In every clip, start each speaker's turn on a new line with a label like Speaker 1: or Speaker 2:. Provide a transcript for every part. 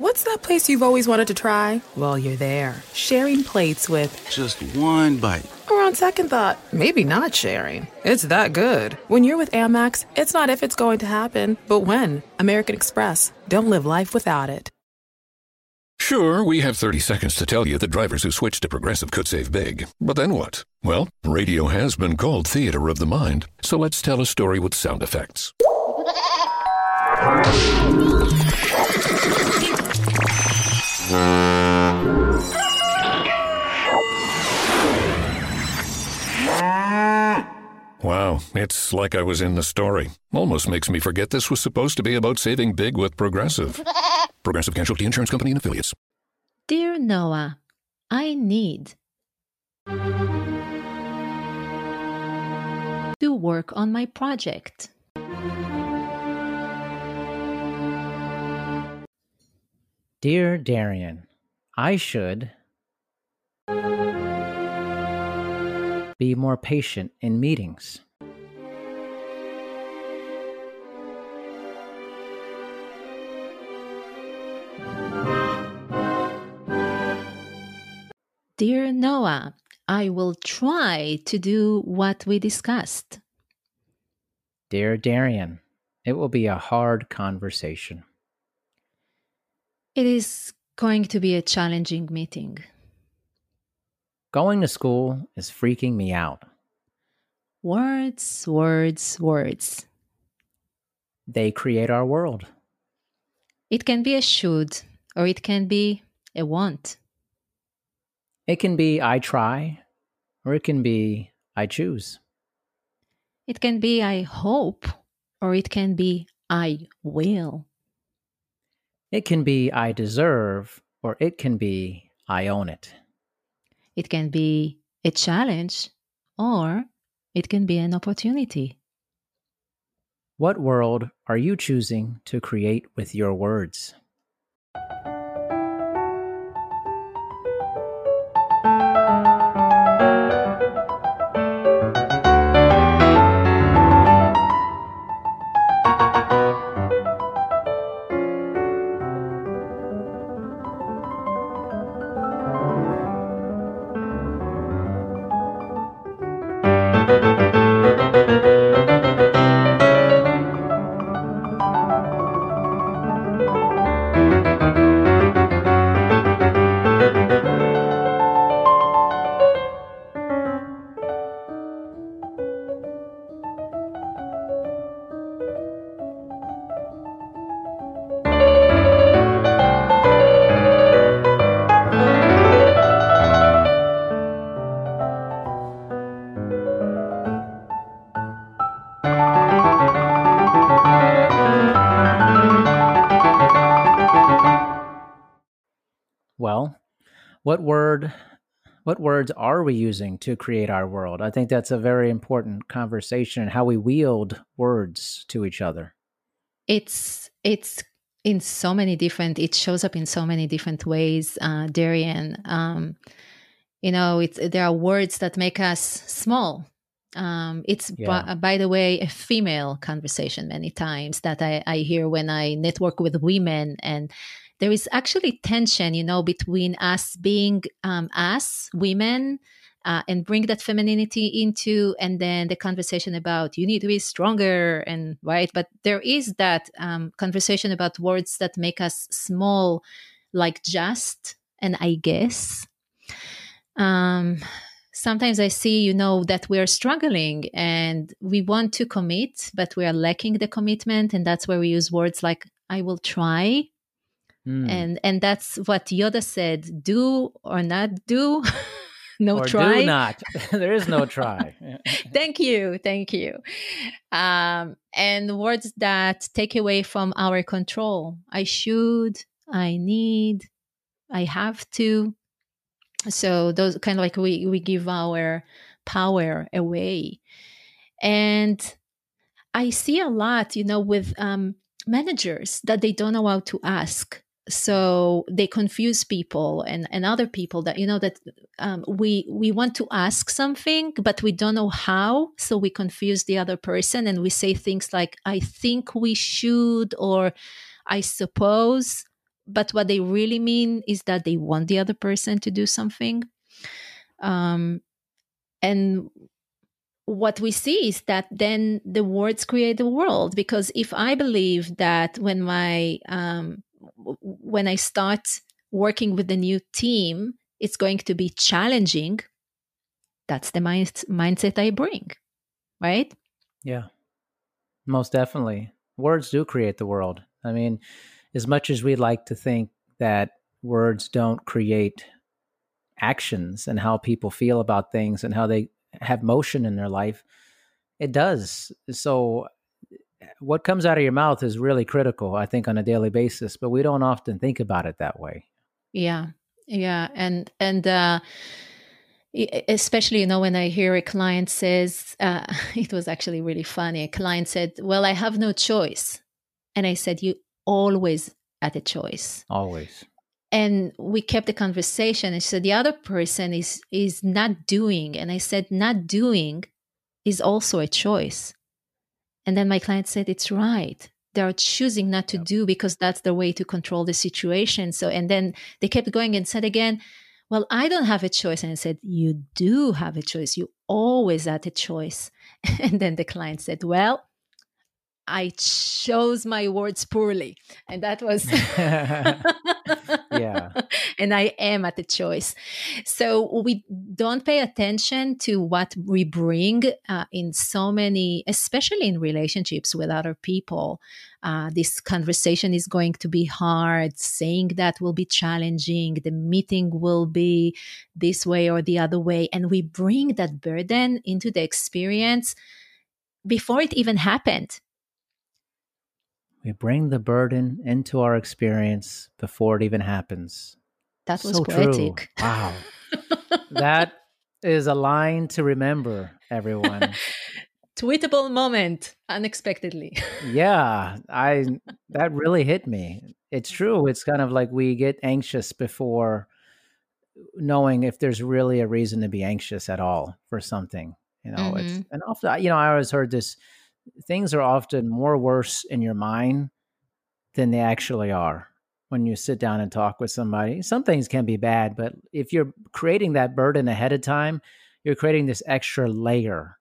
Speaker 1: What's that place you've always wanted to try? Well, you're there, sharing plates with.
Speaker 2: Just one bite.
Speaker 1: Or on second thought, maybe not sharing. It's that good. When you're with Amex, it's not if it's going to happen, but when. American Express. Don't live life without it.
Speaker 3: Sure, we have 30 seconds to tell you that drivers who switch to Progressive could save big. But then what? Well, radio has been called theater of the mind, so let's tell a story with sound effects. Wow, it's like I was in the story. Almost makes me forget this was supposed to be about saving big with Progressive. Progressive Casualty Insurance Company and Affiliates.
Speaker 4: Dear Noa, I need to work on my project.
Speaker 5: Dear Darian, I should be more patient in meetings.
Speaker 4: Dear Noa, I will try to do what we discussed.
Speaker 5: Dear Darian, it will be a hard conversation.
Speaker 4: It is going to be a challenging meeting.
Speaker 5: Going to school is freaking me out.
Speaker 4: Words, words, words.
Speaker 5: They create our world.
Speaker 4: It can be a should or it can be a want.
Speaker 5: It can be I try, or it can be I choose.
Speaker 4: It can be I hope or it can be I will.
Speaker 5: It can be I deserve, or it can be I own it.
Speaker 4: It can be a challenge or it can be an opportunity.
Speaker 5: What world are you choosing to create with your words? What word what words are we using to create our world? I think that's a very important conversation how we wield words to each other.
Speaker 4: It's it's in so many different it shows up in so many different ways uh darian um you know it's there are words that make us small um it's
Speaker 5: Yeah.
Speaker 4: by, by the way a female conversation many times that I, I hear when i network with women. And there is actually tension you know between us being um us women uh, and bring that femininity into and then the conversation about you need to be stronger and right? But there is that um, conversation about words that make us small like just and i guess. Um, sometimes i see you know that we are struggling and we want to commit but we are lacking the commitment and that's where we use words like i will try
Speaker 5: Hmm.
Speaker 4: and and that's what yoda said do or not do no
Speaker 5: or
Speaker 4: try
Speaker 5: do not. there is no try.
Speaker 4: thank you thank you um, and words that take away from our control i should i need i have to so those kind of like we we give our power away. And i see a lot you know with um, managers that they don't know how to ask. So they confuse people and, and other people that you know that um, we we want to ask something but we don't know how. So we confuse the other person and we say things like i think we should or i suppose but what they really mean is that they want the other person to do something. Um, and what we see is that then the words create the world because if i believe that when my um, when i start working with the new team it's going to be challenging that's the mind, mindset i bring right?
Speaker 5: Yeah. Most definitely. Words do create the world. I mean as much as we'd like to think that words don't create actions and how people feel about things and how they have motion in their life, it does. So, what comes out of your mouth is really critical, I think, on a daily basis, but we don't often think about it that way.
Speaker 4: Yeah. Yeah. And, and, uh, especially you know when i hear a client says uh, it was actually really funny a client said well i have no choice and i said you always at a choice.
Speaker 5: Always.
Speaker 4: And we kept the conversation and she said the other person is is not doing and i said not doing is also a choice. And then my client said it's right. They are choosing not to yep. do because that's the way to control the situation. So and then they kept going and said again well i don't have a choice. And i said you do have a choice. You always had a choice. And then the client said well I chose my words poorly. And that was
Speaker 5: yeah.
Speaker 4: And I am at the choice. So we don't pay attention to what we bring uh, in so many, especially in relationships with other people. Uh, this conversation is going to be hard. Saying that will be challenging. The meeting will be this way or the other way. And we bring that burden into the experience before it even happened
Speaker 5: we bring the burden into our experience before it even happens.
Speaker 4: That was so poetic.
Speaker 5: True. Wow. that is a line to remember, everyone.
Speaker 4: Tweetable moment unexpectedly.
Speaker 5: yeah, I that really hit me. It's true. It's kind of like we get anxious before knowing if there's really a reason to be anxious at all for something. You know, mm-hmm. it's and often you know, I always heard this things are often more worse in your mind than they actually are when you sit down and talk with somebody. Some things can be bad, but if you're creating that burden ahead of time, you're creating this extra layer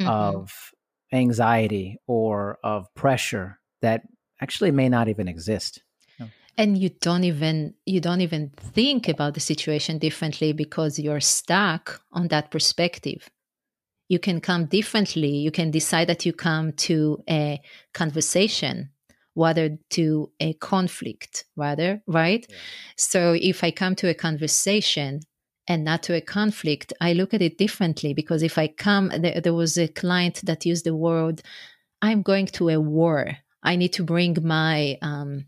Speaker 5: mm-hmm. of anxiety or of pressure that actually may not even exist
Speaker 4: and you don't even you don't even think about the situation differently because you're stuck on that perspective you can come differently. You can decide that you come to a conversation rather to a conflict, rather, right? Yeah. So if I come to a conversation and not to a conflict, I look at it differently because if I come, there, there was a client that used the word, I'm going to a war. I need to bring my, um,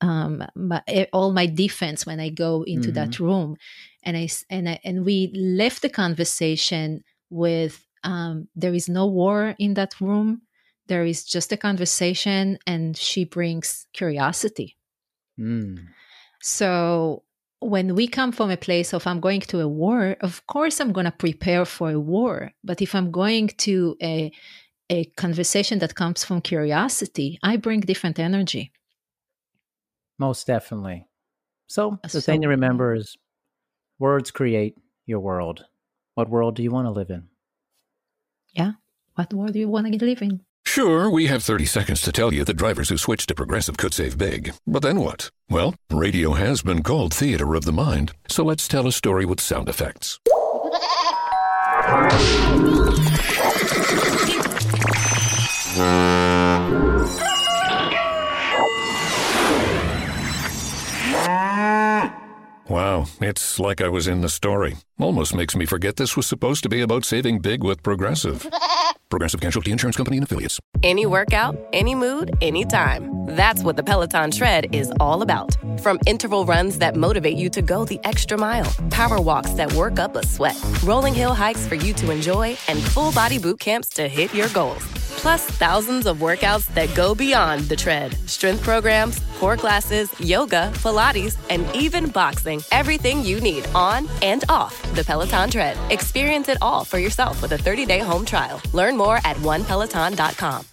Speaker 4: um, my, all my defense when I go into mm-hmm. that room, and I and I, and we left the conversation with um, there is no war in that room. There is just a conversation, and she brings curiosity. Mm. So when we come from a place of I'm going to a war, of course I'm going to prepare for a war. But if I'm going to a a conversation that comes from curiosity, I bring different energy.
Speaker 5: Most definitely. So the so, thing to remember is words create your world. What world do you want to live in?
Speaker 4: Yeah. What world do you want to live in?
Speaker 3: Sure, we have 30 seconds to tell you that drivers who switch to Progressive could save big. But then what? Well, radio has been called theater of the mind, so let's tell a story with sound effects. Wow, it's like I was in the story. Almost makes me forget this was supposed to be about saving big with Progressive. Progressive Casualty Insurance Company and Affiliates.
Speaker 2: Any workout, any mood, any time. That's what the Peloton Tread is all about. From interval runs that motivate you to go the extra mile, power walks that work up a sweat, rolling hill hikes for you to enjoy, and full body boot camps to hit your goals. Plus, thousands of workouts that go beyond the tread strength programs, core classes, yoga, Pilates, and even boxing. Everything you need on and off the Peloton Tread. Experience it all for yourself with a 30 day home trial. Learn more at onepeloton.com.